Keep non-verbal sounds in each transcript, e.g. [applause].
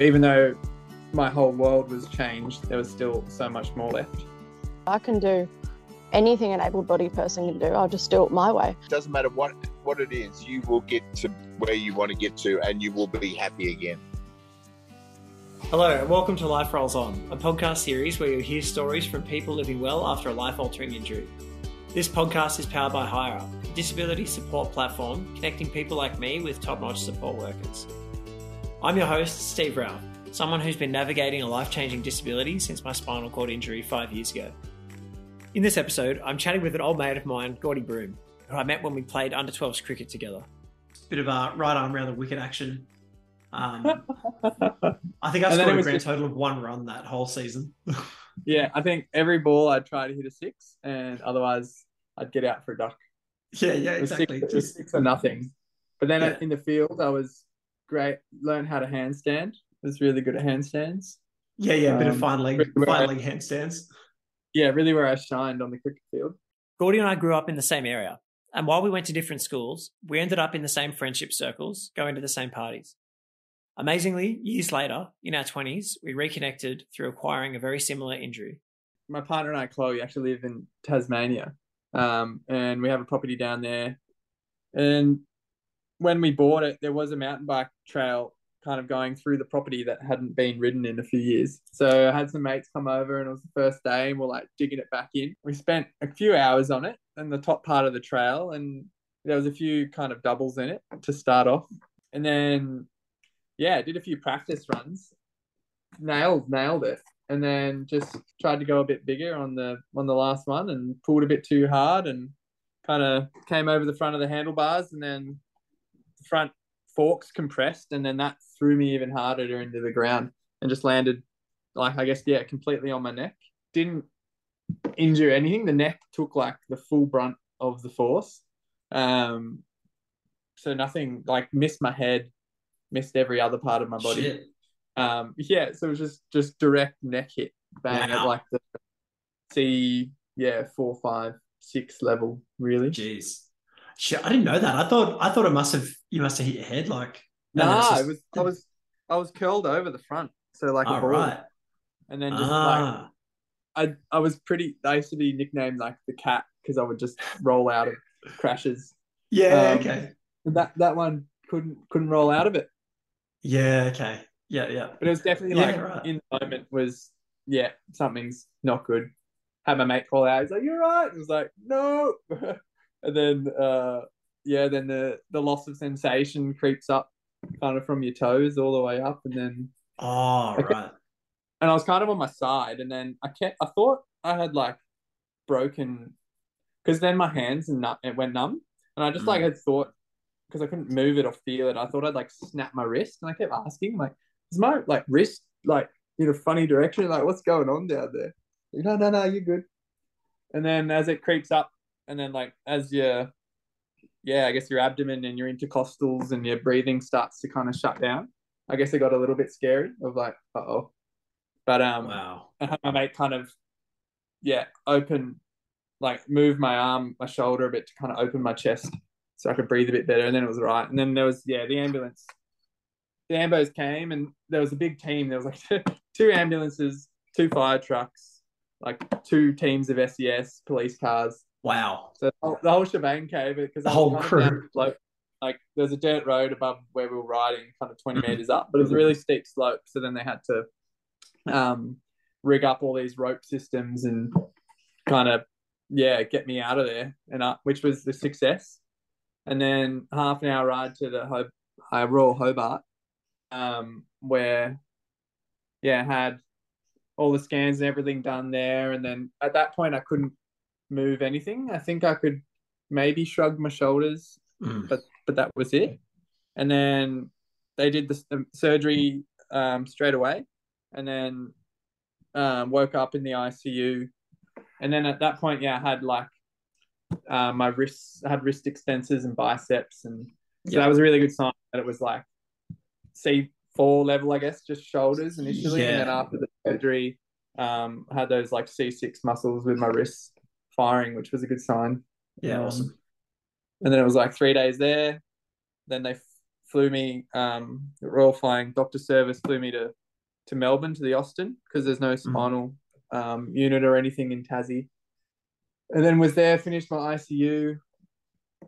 Even though my whole world was changed, there was still so much more left. I can do anything an able bodied person can do. I'll just do it my way. Doesn't matter what what it is, you will get to where you want to get to, and you will be happy again. Hello, and welcome to Life Rolls On, a podcast series where you'll hear stories from people living well after a life altering injury. This podcast is powered by Hireup, a disability support platform connecting people like me with top notch support workers. I'm your host, Steve Ralph, someone who's been navigating a life changing disability since my spinal cord injury five years ago. In this episode, I'm chatting with an old mate of mine, Gordy Broome, who I met when we played under 12s cricket together. Bit of a right arm around the wicket action. Um, [laughs] I think I And scored a grand just- total of one run that whole season. [laughs] Yeah, I think every ball I'd try to hit a six, and otherwise I'd get out for a duck. yeah, yeah, exactly. Six, Just six or nothing. But then Yeah. in the field, I was great. Learn how to handstand. Was really good at handstands. yeah, yeah, a bit of um, fine leg, but- fine leg handstands. Yeah, really where I shined on the cricket field. Gordy and I grew up in the same area, and while we went to different schools, we ended up in the same friendship circles, going to the same parties. Amazingly, years later, in our 20s, we reconnected through acquiring a very similar injury. my partner and I, Chloe, actually live in Tasmania, um, and we have a property down there. And when we bought it, there was a mountain bike trail kind of going through the property that hadn't been ridden in a few years. So I had some mates come over, and it was the first day, and we're like digging it back in. We spent a few hours on it and the top part of the trail, and there was a few kind of doubles in it to start off, and then yeah, did a few practice runs, nailed nailed it and then just tried to go a bit bigger on the on the last one and pulled a bit too hard and kind of came over the front of the handlebars and then the front forks compressed and then that threw me even harder into the ground and just landed like I guess yeah completely on my neck didn't injure anything the neck took like the full brunt of the force um so nothing like missed my head missed every other part of my body Shit. um, yeah, so it was just just direct neck hit, bang at like the C, yeah, four, five, six level, really. Jeez. Shit, I didn't know that. I thought I thought it must have you must have hit your head like no, Nah, just- was I was I was curled over the front, so like a ball, right. and then just Ah, like I I was pretty. I used to be nicknamed like the cat because I would just roll out of crashes. yeah, um, okay. And that that one couldn't couldn't roll out of it, Yeah, okay. Yeah, yeah. but it was definitely Yeah, like right. in the moment was yeah something's not good. Had my mate call out. He's like, "You're right." It was like, "No," [laughs] and then uh yeah, then the the loss of sensation creeps up kind of from your toes all the way up, and then Oh, Okay. right. and I was kind of on my side, and then I kept I thought I had like broken because then my hands and it went numb, and I just Mm. like had thought because I couldn't move it or feel it, I thought I'd like snap my wrist, and I kept asking like, is my like wrist like in a funny direction? Like, what's going on down there? Like, no, no, no, you're good. And then as it creeps up, and then like as your yeah, I guess your abdomen and your intercostals and your breathing starts to kind of shut down. I guess it got a little bit scary of like, uh oh. But um, Wow. I had my mate kind of, yeah, open, like move my arm, my shoulder a bit to kind of open my chest so I could breathe a bit better. And then it was right. And then there was, yeah, the ambulance. The ambos came and there was a big team. There was like [laughs] two ambulances, two fire trucks, like two teams of SES police cars. Wow. So the whole, the whole shebang came because The whole crew. the. Like there's a dirt road above where we were riding, kind of 20 meters up, but it was a really steep slope. So then they had to um, rig up all these rope systems and kind of yeah get me out of there and up, which was the success. And then half an hour ride to the Ho- uh, Royal Hobart, um, where yeah had all the scans and everything done there. And then at that point, I couldn't move anything. I think I could maybe shrug my shoulders, Mm. but but that was it. And then they did the, the surgery um, straight away, and then um, woke up in the ICU. And then at that point, yeah, I had like uh, my wrists, I had wrist extensors and biceps, and so Yeah. that was a really good sign that it was like C four level, I guess, just shoulders initially, and then after the surgery, um, I had those like C six muscles with my wrists firing, which was a good sign. Yeah, Um, awesome. And then it was like three days there. Then they flew me. Um, the Royal Flying Doctor Service flew me to to Melbourne to the Austin because there's no spinal um, unit or anything in Tassie. And then was there, finished my ICU,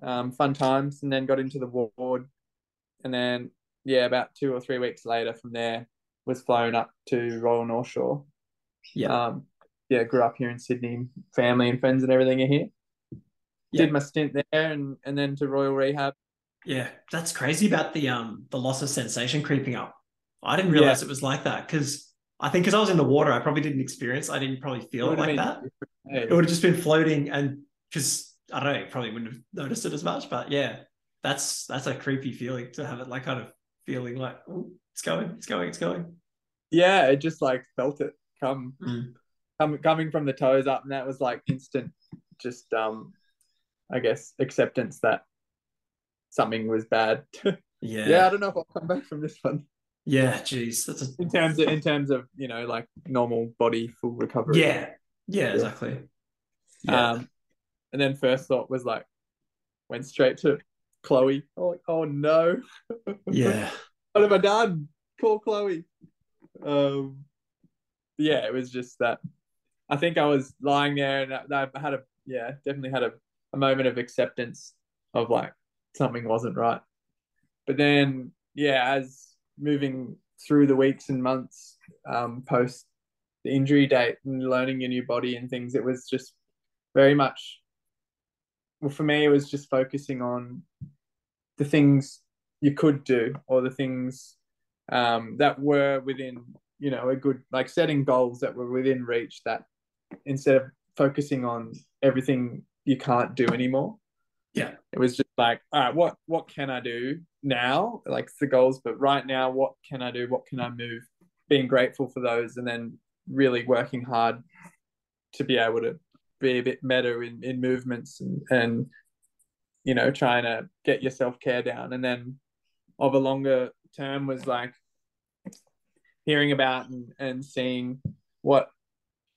um, fun times, and then got into the ward. And then yeah, about two or three weeks later from there was flown up to Royal North Shore. Yeah. Um, yeah, grew up here in Sydney, family and friends and everything are here. Yeah. Did my stint there and, and then to Royal Rehab. Yeah, that's crazy about the um the loss of sensation creeping up. I didn't realize it was like that because I think because I was in the water, I probably didn't experience. I didn't probably feel it like that. Hey, It would have just been floating, and because I don't know, you probably wouldn't have noticed it as much. But yeah, that's that's a creepy feeling to have it like kind of feeling like "Ooh, it's going, it's going, it's going. yeah, it just like felt it come, Mm. Coming from the toes up, and that was like instant, just um, I guess acceptance that something was bad. [laughs] Yeah, yeah, I don't know if I'll come back from this one yeah. Jeez, that's a in terms of in terms of you know like normal body full recovery. yeah, yeah, exactly. Yeah. Um, and then first thought was like, went straight to Chloe. Oh, like, oh no, [laughs] yeah, what have I done? Call Chloe. Um, yeah, it was just that. I think I was lying there and I, I had a yeah, definitely had a, a moment of acceptance of like something wasn't right. But then yeah, as moving through the weeks and months um, post the injury date and learning your new body and things, it was just very much. Well, for me, it was just focusing on the things you could do or the things um, that were within you know a good like setting goals that were within reach that instead of focusing on everything you can't do anymore. Yeah. it was just like all right what what can i do now? Like the goals but right now what can i do? What can i move? Being grateful for those and then really working hard to be able to be a bit better in, in movements and, and you know trying to get your self-care down. And then of a longer term was like hearing about and, and seeing what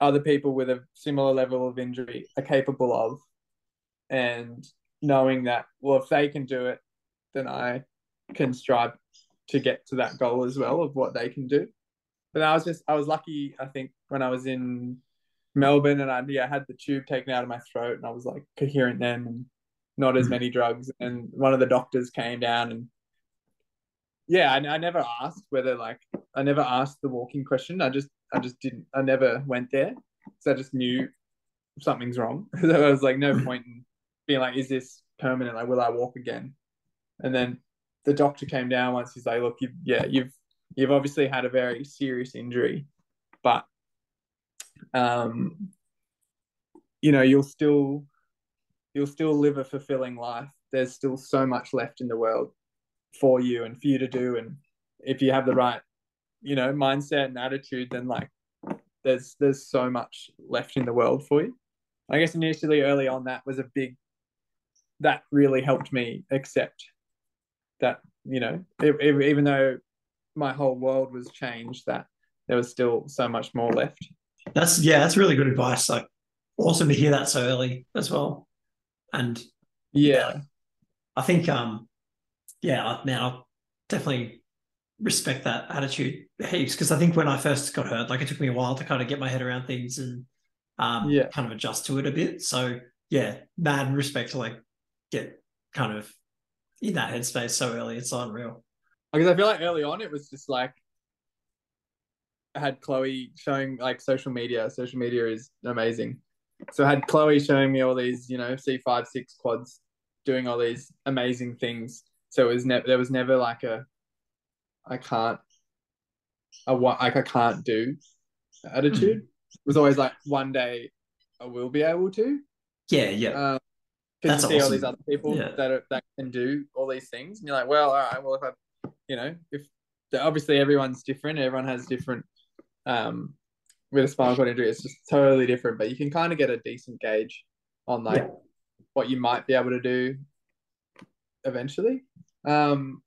other people with a similar level of injury are capable of. And knowing that well if they can do it then i can strive to get to that goal as well of what they can do. But i was just i was lucky i think when i was in melbourne and i yeah, had the tube taken out of my throat and i was like coherent then and not as Mhm. many drugs. And one of the doctors came down and yeah I, I never asked whether like i never asked the walking question. I just i just didn't i never went there. Because i just knew something's wrong. [laughs] So i was like no point in being like is this permanent? Like will i walk again? And then the doctor came down once. He's like look you've, yeah you've you've obviously had a very serious injury but um you know you'll still you'll still live a fulfilling life. There's still so much left in the world for you and for you to do. And if you have the right you know mindset and attitude then like there's there's so much left in the world for you i guess initially early on that was a big that really helped me accept that you know e- e- even though my whole world was changed that there was still so much more left That's yeah, that's really good advice. Like awesome to hear that so early as well. And yeah I think um yeah, man, I definitely respect that attitude heaps because I think when I first got hurt, like it took me a while to kind of get my head around things and um Yeah. kind of adjust to it a bit. So yeah, mad respect to like get kind of in that headspace so early. It's unreal. because I feel like early on it was just like I had Chloe showing like social media. Social media is amazing. So I had Chloe showing me all these, you know, C five six quads doing all these amazing things. So it was never there was never like a I can't a what like I can't do attitude. It was always like one day I will be able to. Yeah, yeah. Um, because you see all these other people Yeah. that are, that can do all these things, and you're like, well, all right, well, if I, you know, if obviously everyone's different, everyone has different, um, with a spinal cord injury, it's just totally different, but you can kind of get a decent gauge on like Yeah. what you might be able to do eventually. Um,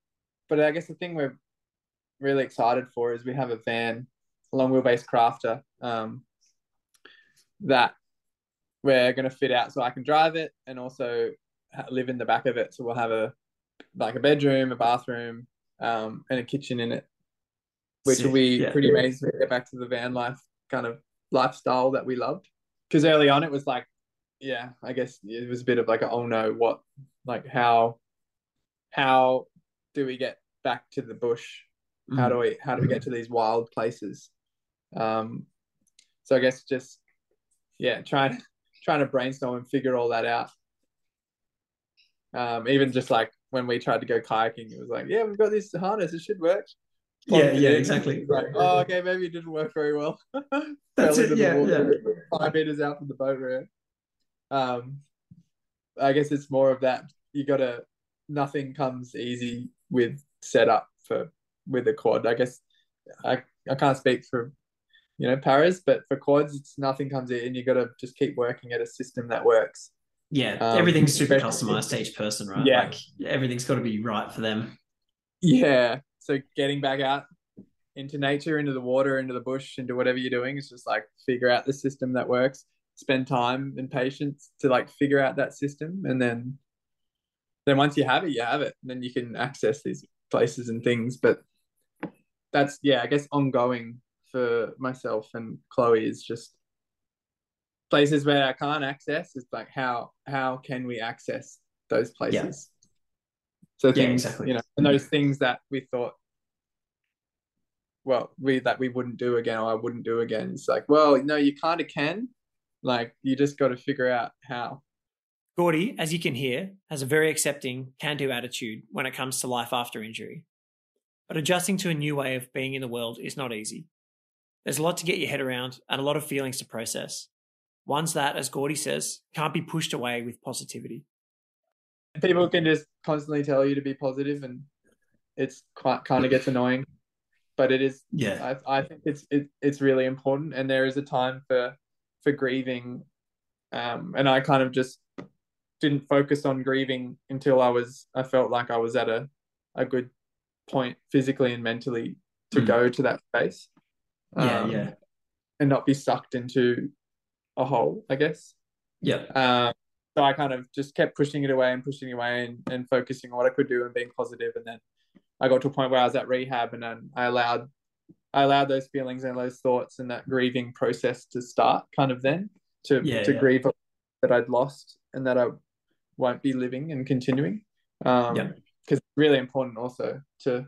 but I guess the thing we're really excited for is we have a van, a long wheelbase crafter, um, that we're going to fit out so I can drive it and also live in the back of it. So we'll have a like a bedroom, a bathroom, um, and a kitchen in it, which Sick, will be yeah. pretty amazing to get back to the van life kind of lifestyle that we loved. Because early on, it was like, yeah, I guess it was a bit of like, a, oh no, what, like how, how do we get back to the bush? How do we, how do we get to these wild places? Um, so I guess just, yeah, trying, trying to brainstorm and figure all that out. Um, even just like when we tried to go kayaking, it was like, yeah, we've got this harness, it should work. Yeah, yeah, exactly. Like, oh, okay, maybe it didn't work very well. [laughs] That's it, yeah, water Five meters out from the boat ramp. Um, I guess it's more of that. You gotta. Nothing comes easy with setup for with a quad. I guess I I can't speak for you know paras, but for quads, it's nothing comes in. You got to just keep working at a system that works. Yeah, Um, everything's super customized to each person, right? Yeah. Like everything's got to be right for them. Yeah. So getting back out into nature, into the water, into the bush, into whatever you're doing, it's just like figure out the system that works. Spend time and patience to like figure out that system, and then then once you have it, you have it. And then you can access these places and things. But that's yeah, I guess ongoing for myself and Chloe is just places where I can't access. It's like how how can we access those places? So Yeah, things, exactly. you know, and those things that we thought, well, we that we wouldn't do again or I wouldn't do again. It's like, well, no, you kind of can. Like you just got to figure out how. Gordy, as you can hear, has a very accepting, can do attitude when it comes to life after injury. But adjusting to a new way of being in the world is not easy. There's a lot to get your head around and a lot of feelings to process. Ones that, as Gordy says, can't be pushed away with positivity. People can just constantly tell you to be positive, and it's quite kind of gets annoying. But it is Yeah. I, I think it's it, it's really important and there is a time for for grieving um and I kind of just didn't focus on grieving until I was I felt like I was at a a good point physically and mentally to Mm. go to that space Yeah, um, yeah. and not be sucked into a hole I guess Yeah. um so I kind of just kept pushing it away and pushing away and, and focusing on what I could do and being positive. and then I got to a point where I was at rehab and then I allowed I allowed those feelings and those thoughts and that grieving process to start kind of then to Yeah, to yeah. grieve that I'd lost and that I won't be living and continuing. Um Yeah. Really important also to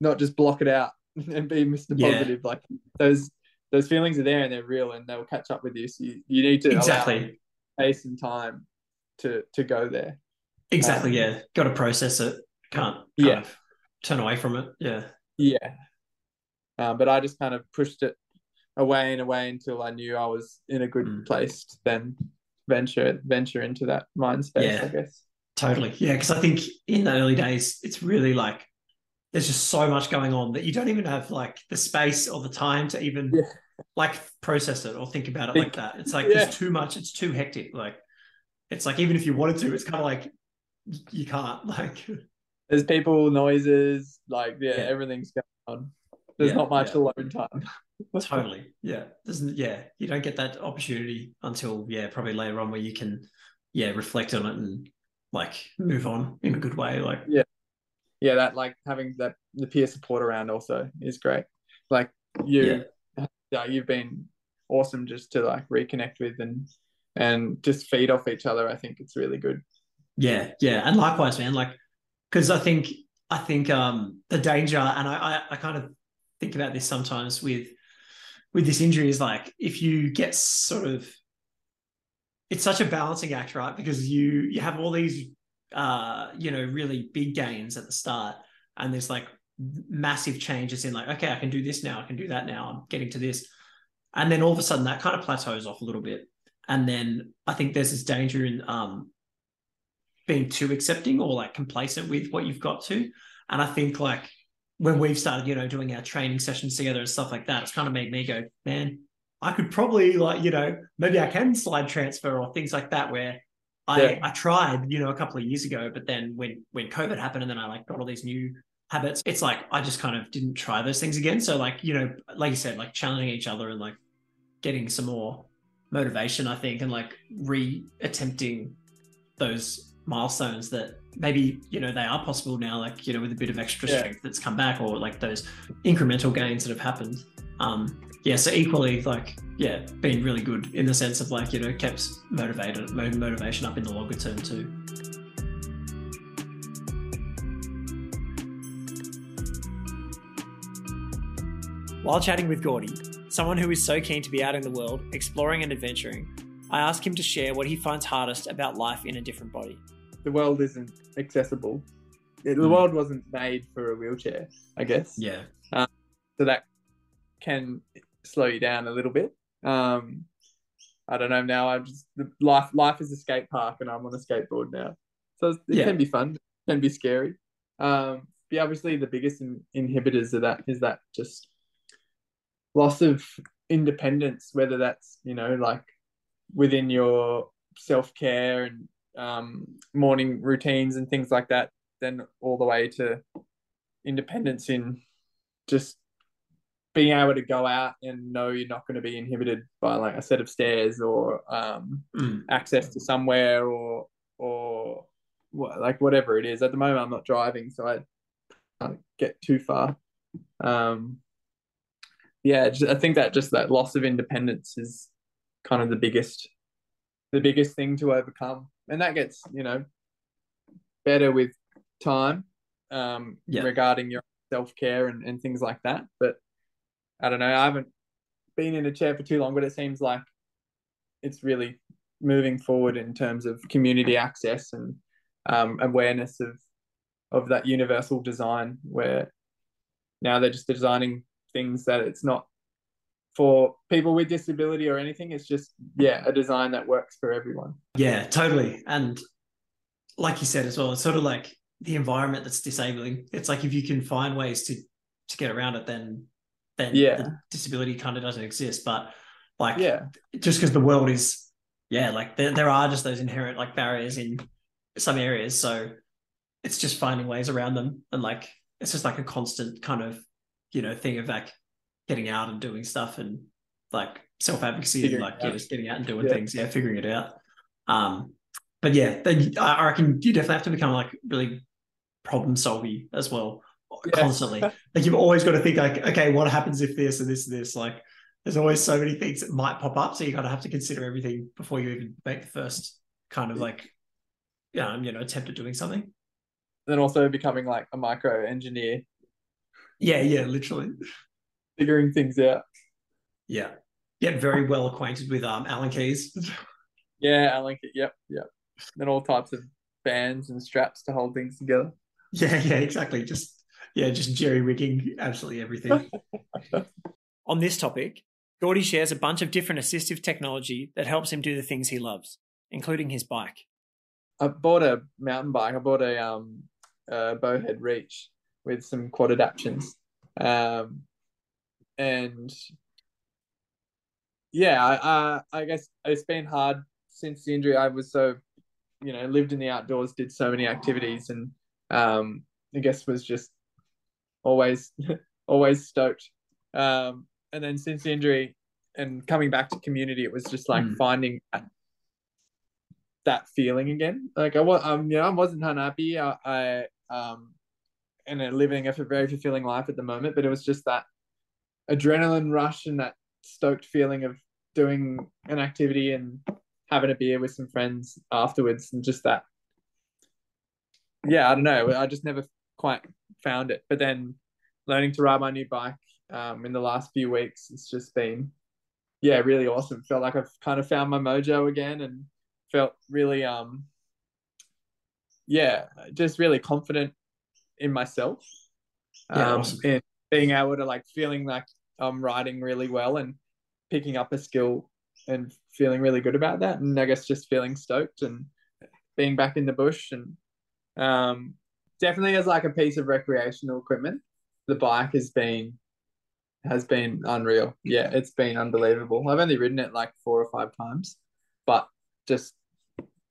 not just block it out [laughs] and be Mr. Yeah. Positive. Like those those feelings are there and they're real and they'll catch up with you. So you, you need to Exactly. space and time to to go there. Exactly. Um, yeah. Got to process it. Can't kind Yeah. turn away from it. Yeah. Yeah. Um, but I just kind of pushed it away and away until I knew I was in a good Mm. place to then venture venture into that mind space, Yeah. I guess. Totally. Yeah. Because I think in the early days, it's really like there's just so much going on that you don't even have like the space or the time to even Yeah. like process it or think about it like that. It's like Yeah. there's too much. It's too hectic. Like it's like even if you wanted to, it's kind of like you can't. [laughs] Like There's people, noises, like yeah, Yeah. everything's going on. There's not much alone time. [laughs] totally. Yeah. Doesn't. Yeah. You don't get that opportunity until yeah probably later on where you can yeah reflect on it and like move on in a good way. Like yeah, yeah, that like having that the peer support around also is great. Like you, yeah, you've been awesome just to like reconnect with and and just feed off each other. I think it's really good. Yeah, yeah, and likewise, man. Like, because I think I think um the danger, and I, I I kind of think about this sometimes with with this injury is like if you get sort of it's such a balancing act, right? Because you you have all these uh you know really big gains at the start, and there's like massive changes in like okay, I can do this now, I can do that now, I'm getting to this, and then all of a sudden that kind of plateaus off a little bit, and then I think there's this danger in um being too accepting or like complacent with what you've got to. And I think like when we've started, you know, doing our training sessions together and stuff like that, it's kind of made me go, man, I could probably like, you know, maybe I can slide transfer or things like that where I, Yeah. I tried, you know, a couple of years ago, but then when when COVID happened and then I like got all these new habits, it's like I just kind of didn't try those things again. So like, you know, like you said, like challenging each other and like getting some more motivation, I think, and like re attempting those milestones that maybe you know they are possible now, like you know with a bit of extra Yeah. strength that's come back, or like those incremental gains that have happened. Um, yeah, so equally like yeah, been really good in the sense of like you know kept motivated motivation up in the longer term too. While chatting with Gordy, someone who is so keen to be out in the world, exploring and adventuring, I ask him to share what he finds hardest about life in a different body. The world isn't accessible. The Mm. world wasn't made for a wheelchair, I guess. Yeah. so that can slow you down a little bit. Um, I don't know. Now I'm just the life. Life is a skate park, and I'm on a skateboard now, so it Yeah. can be fun, it can be scary. Um, but obviously the biggest in, inhibitors of that is that just loss of independence, whether that's you know like within your self care and um, morning routines and things like that, then all the way to independence in just being able to go out and know you're not going to be inhibited by like a set of stairs or um, Mm. access to somewhere or or what, like whatever it is. At the moment, I'm not driving, so I can't get too far. Um, yeah, just, I think that just that loss of independence is kind of the biggest the biggest thing to overcome, and that gets you know better with time um, Yeah. regarding your self care and, and things like that. But I don't know. I haven't been in a chair for too long, but it seems like it's really moving forward in terms of community access and um, awareness of of that universal design, where now they're just designing things that it's not for people with disability or anything. It's just yeah, a design that works for everyone. Yeah, totally. And like you said as well, it's sort of like the environment that's disabling. It's like if you can find ways to to get around it, then then Yeah. the disability kind of doesn't exist. But like Yeah, just because the world is yeah, like there there are just those inherent like barriers in some areas. So it's just finding ways around them and like it's just like a constant kind of, you know, thing of like getting out and doing stuff and like self advocacy and like yeah, just getting out and doing Yeah. things, yeah, figuring it out. Um but yeah, then I I reckon you definitely have to become like really problem solving as well Yeah. constantly. like you've always got to think like, okay, what happens if this and this and this? Like there's always so many things that might pop up. So you gotta have to consider everything before you even make the first kind of like um, you know, attempt at doing something. then also becoming like a micro engineer, Yeah, yeah, literally. figuring things out. Yeah. Get very well acquainted with um Allen keys. [laughs] Yeah, like it. Yep, yep. And all types of bands and straps to hold things together. yeah, yeah, exactly. Just yeah, just jerry rigging absolutely everything. [laughs] On this topic, Gordy shares a bunch of different assistive technology that helps him do the things he loves, including his bike. I bought a mountain bike. I bought a um a bowhead reach with some quad adaptions. Um and yeah, I, I I guess it's been hard since the injury. I was so you know, lived in the outdoors, did so many activities and um I guess was just always [laughs] always stoked. Um and then since the injury and coming back to community, it was just like Mm. finding that that feeling again. Like I was, um, you know, I wasn't unhappy. I, I um, and living a very fulfilling life at the moment, but it was just that adrenaline rush and that stoked feeling of doing an activity and having a beer with some friends afterwards, and just that. Yeah, I don't know. I just never quite found it. But then learning to ride my new bike um, in the last few weeks, it's just been, yeah, really awesome. Felt like I've kind of found my mojo again and felt really um yeah just really confident in myself Yeah, um awesome. and being able to like feeling like i'm riding really well and picking up a skill and feeling really good about that and i guess just feeling stoked and being back in the bush and um definitely as like a piece of recreational equipment the bike has been has been unreal yeah it's been unbelievable i've only ridden it like four or five times but just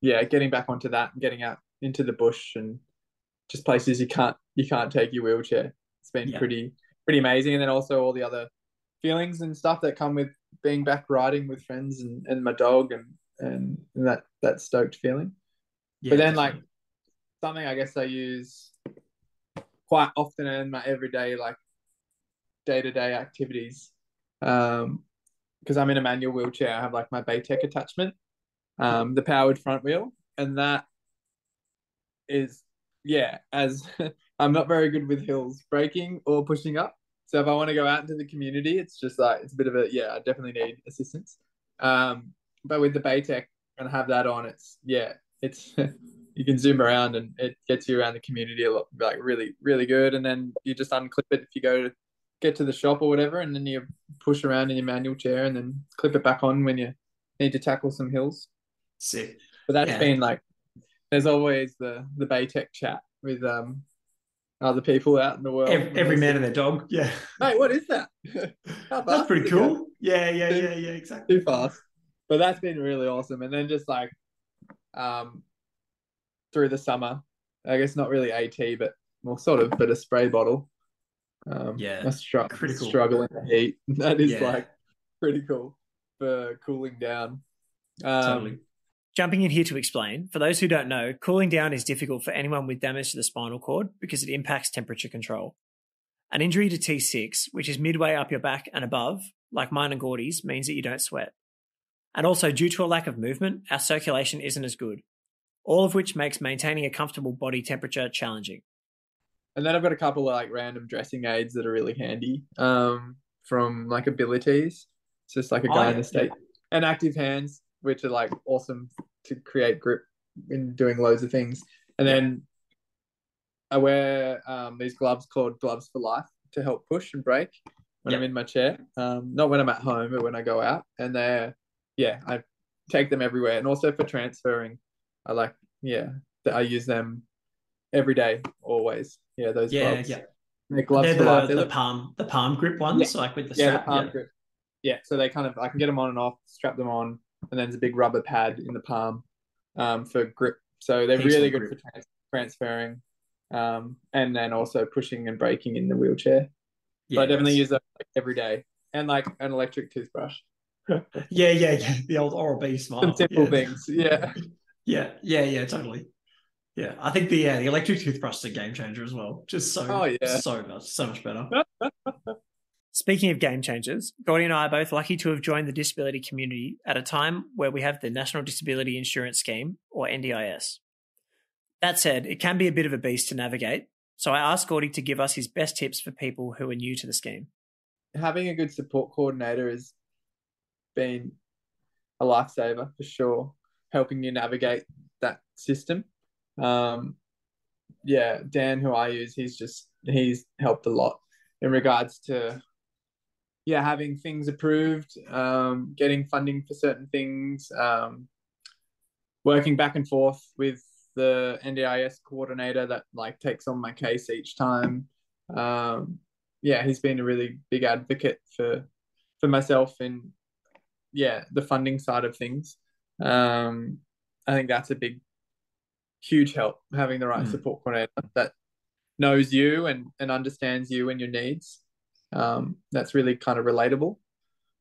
yeah, getting back onto that and getting out into the bush and just places you can't you can't take your wheelchair. It's been Yeah. pretty pretty amazing. And then also all the other feelings and stuff that come with being back riding with friends and, and my dog and, and that that stoked feeling. Yeah, but then like definitely. Something I guess I use quite often in my everyday like day to day activities. Um, because I'm in a manual wheelchair, I have like my Batec attachment, um, the powered front wheel, and that is yeah, as [laughs] I'm not very good with hills, braking or pushing up. So if I want to go out into the community, it's just like it's a bit of a yeah, I definitely need assistance. Um, but with the Batec and have that on, it's yeah, it's [laughs] you can zoom around and it gets you around the community a lot, like really, really good. And then you just unclip it if you go to get to the shop or whatever, and then you push around in your manual chair and then clip it back on when you need to tackle some hills. Sick. But that's Yeah. been like, there's always the the Batec chat with um other people out in the world. Every, every man and their dog. Yeah. [laughs] Mate, what is that? [laughs] That's pretty cool. Yeah, yeah, yeah, yeah, exactly. too fast. But that's been really awesome. And then just like um through the summer, I guess not really AT, but well sort of, but a spray bottle. Um Yeah, a stru- critical. struggle in the heat. [laughs] That is Yeah. like pretty cool for cooling down. Um, Totally. Jumping in here to explain, for those who don't know, cooling down is difficult for anyone with damage to the spinal cord because it impacts temperature control. An injury to T6, which is midway up your back and above, like mine and Gordy's, means that you don't sweat. And also, due to a lack of movement, our circulation isn't as good, all of which makes maintaining a comfortable body temperature challenging. And then I've got a couple of like random dressing aids that are really handy um, from like Abilitease. It's just like a Oh, guy yeah, in the state and active hands, which are like awesome to create grip in doing loads of things. And then I wear um, these gloves called Gloves for Life to help push and break when I'm in my chair. Um, not when I'm at home, but when I go out. And they're, yeah, I take them everywhere. And also for transferring, I like, yeah, that I use them every day, always. Yeah, those Yeah, gloves. yeah. They're gloves They're for life. the, They the look- palm, the palm grip ones, like with the yeah, the palm yeah. grip. Yeah, so they kind of I can get them on and off, strap them on, and then there's a big rubber pad in the palm um, for grip. So they're really good grip. for trans- transferring, um, and then also pushing and braking in the wheelchair. Yeah, but I definitely use them like, every day, and like an electric toothbrush. [laughs] Yeah, yeah, yeah. The old Oral B smile. Some simple yeah. things. Yeah, [laughs] Yeah, yeah, yeah, totally. Yeah, I think the yeah, the electric toothbrush is a game changer as well. Just so Oh, yeah. so much so much better. [laughs] Speaking of game changers, Gordy and I are both lucky to have joined the disability community at a time where we have the National Disability Insurance Scheme, or NDIS. That said, it can be a bit of a beast to navigate, so I asked Gordy to give us his best tips for people who are new to the scheme. having a good support coordinator has been a lifesaver for sure, helping you navigate that system. Um, yeah, Dan, who I use, he's just he's helped a lot in regards to yeah having things approved, um, getting funding for certain things, um, working back and forth with the NDIS coordinator that like takes on my case each time. Um, yeah, he's been a really big advocate for for myself and yeah the funding side of things. Um, I think that's a big, huge help having the right Mm. support coordinator that knows you and and understands you and your needs. Um, that's really kind of relatable.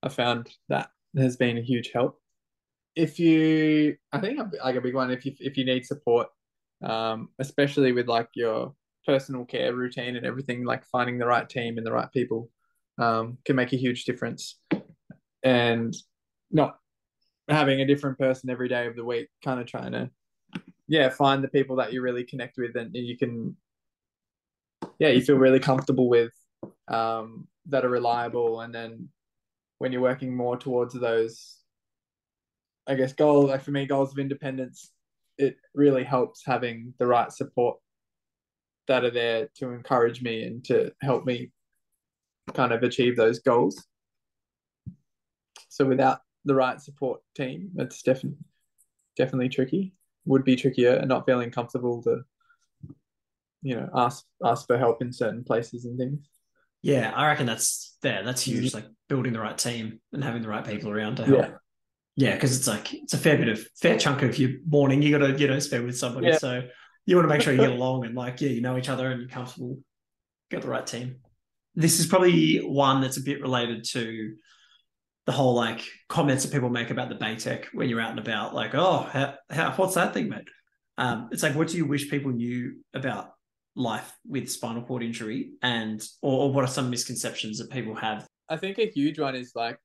I found that has been a huge help. If you, I think like a big one, if you if you need support, um, especially with like your personal care routine and everything, like finding the right team and the right people, um, can make a huge difference. And not having a different person every day of the week, kind of trying to, yeah, find the people that you really connect with and you can, yeah, you feel really comfortable with, um, that are reliable. And then when you're working more towards those, I guess, goal, like for me, goals of independence, it really helps having the right support that are there to encourage me and to help me kind of achieve those goals. So without the right support team, it's definitely definitely tricky. Would be trickier and not feeling comfortable to, you know, ask ask for help in certain places and things. Yeah, I reckon that's there. That's mm-hmm. huge. Like building the right team and having the right people around to help. Yeah. Yeah, because it's like it's a fair bit of fair chunk of your morning you got to you know spend with somebody. Yeah. So you want to make sure you get along and like yeah, you know each other and you're comfortable. Got the right team. This is probably one that's a bit related to the whole like comments that people make about the Batec when you're out and about. Like, oh, how, how what's that thing, mate? Um, it's like, what do you wish people knew about life with spinal cord injury, and or, or what are some misconceptions that people have? I think a huge one is like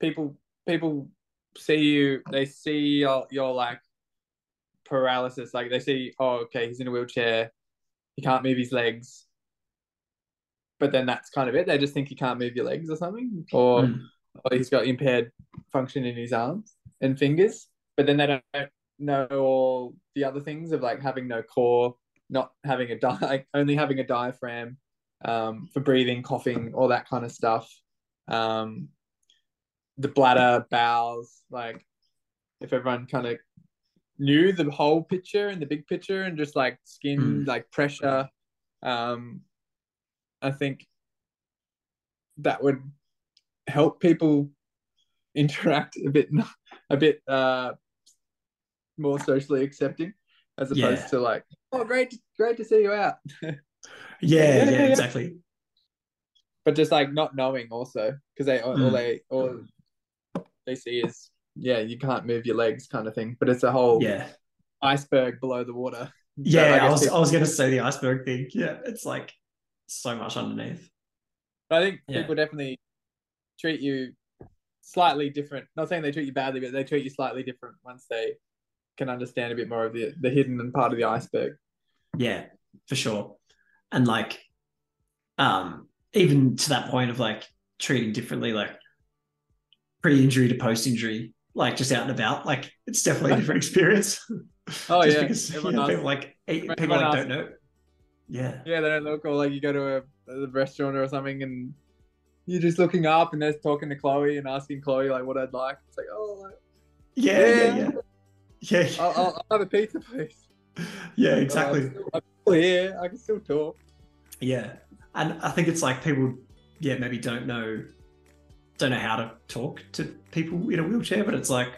people people see you, they see your your like paralysis, like they see, oh, okay, he's in a wheelchair, he can't move his legs, but then that's kind of it. They just think you can't move your legs or something, or, Mm. Or he's got impaired function in his arms and fingers, but then they don't know all the other things of like having no core, not having a di- [laughs] like only having a diaphragm um, for breathing, coughing, all that kind of stuff. Um, the bladder, bowels, like if everyone kind of knew the whole picture and the big picture and just like skin, Mm. like pressure, um, I think that would help people interact a bit, [laughs] a bit uh, more socially accepting, as opposed Yeah. to like, oh, great, great to see you out. [laughs] Yeah, Yeah, yeah, yeah. [laughs] exactly. but just like not knowing also because they all, all Mm. they all they see is yeah you can't move your legs kind of thing but it's a whole Yeah, iceberg below the water yeah. I I, was people- I was gonna say the iceberg thing. Yeah, it's like so much underneath. but i think Yeah. people definitely treat you slightly different not saying they treat you badly but they treat you slightly different once they can understand a bit more of the the hidden and part of the iceberg Yeah, for sure. And like, um, even to that point of like treating differently, like pre-injury to post-injury, like just out and about, like it's definitely a different [laughs] experience. [laughs] oh just yeah because Everyone yeah, asks- people like people everyone like asks- don't know. Yeah, yeah they don't look or like you go to a, a restaurant or something and you're just looking up and they're talking to chloe and asking chloe like what i'd like it's like oh like, yeah, yeah, Yeah. yeah, yeah. [laughs] I'll, I'll, I'll have a pizza please yeah, Oh, I'm exactly. still- I'm still here. I can still talk. Yeah, and I think it's like people, yeah, maybe don't know, don't know how to talk to people in a wheelchair, but it's like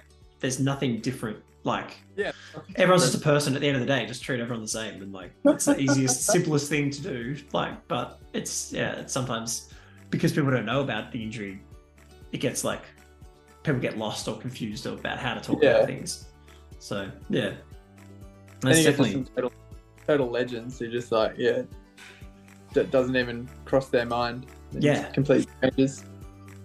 there's nothing different. Like Yeah. everyone's just a person at the end of the day. Just treat everyone the same, and like it's the easiest, [laughs] simplest thing to do. Like, but it's yeah, it's sometimes because people don't know about the injury, it gets like people get lost or confused about how to talk Yeah. about things. So yeah, I that's think definitely some total, total legends who just like, yeah, that doesn't even cross their mind. They're Yeah. Complete strangers.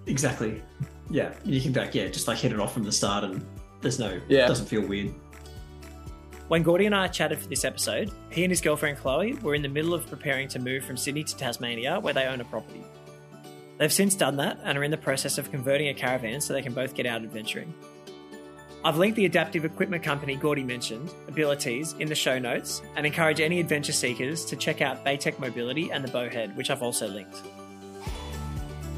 Exactly. Yeah, you can like yeah, just like hit it off from the start, and there's no Yeah. it doesn't feel weird. When Gordy and I chatted for this episode, he and his girlfriend Chloe were in the middle of preparing to move from Sydney to Tasmania, where they own a property. They've since done that and are in the process of converting a caravan so they can both get out adventuring. I've linked the adaptive equipment company Gordy mentioned, Abilitease, in the show notes and encourage any adventure seekers to check out Batec Mobility and the Bowhead, which I've also linked.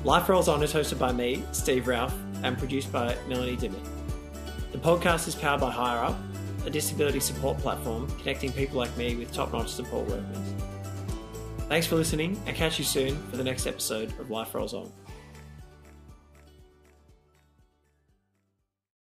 Life Rolls On is hosted by me, Steve Ralph, and produced by Melanie Dimmitt. The podcast is powered by HireUp, a disability support platform connecting people like me with top notch support workers. Thanks for listening and catch you soon for the next episode of Life Rolls On.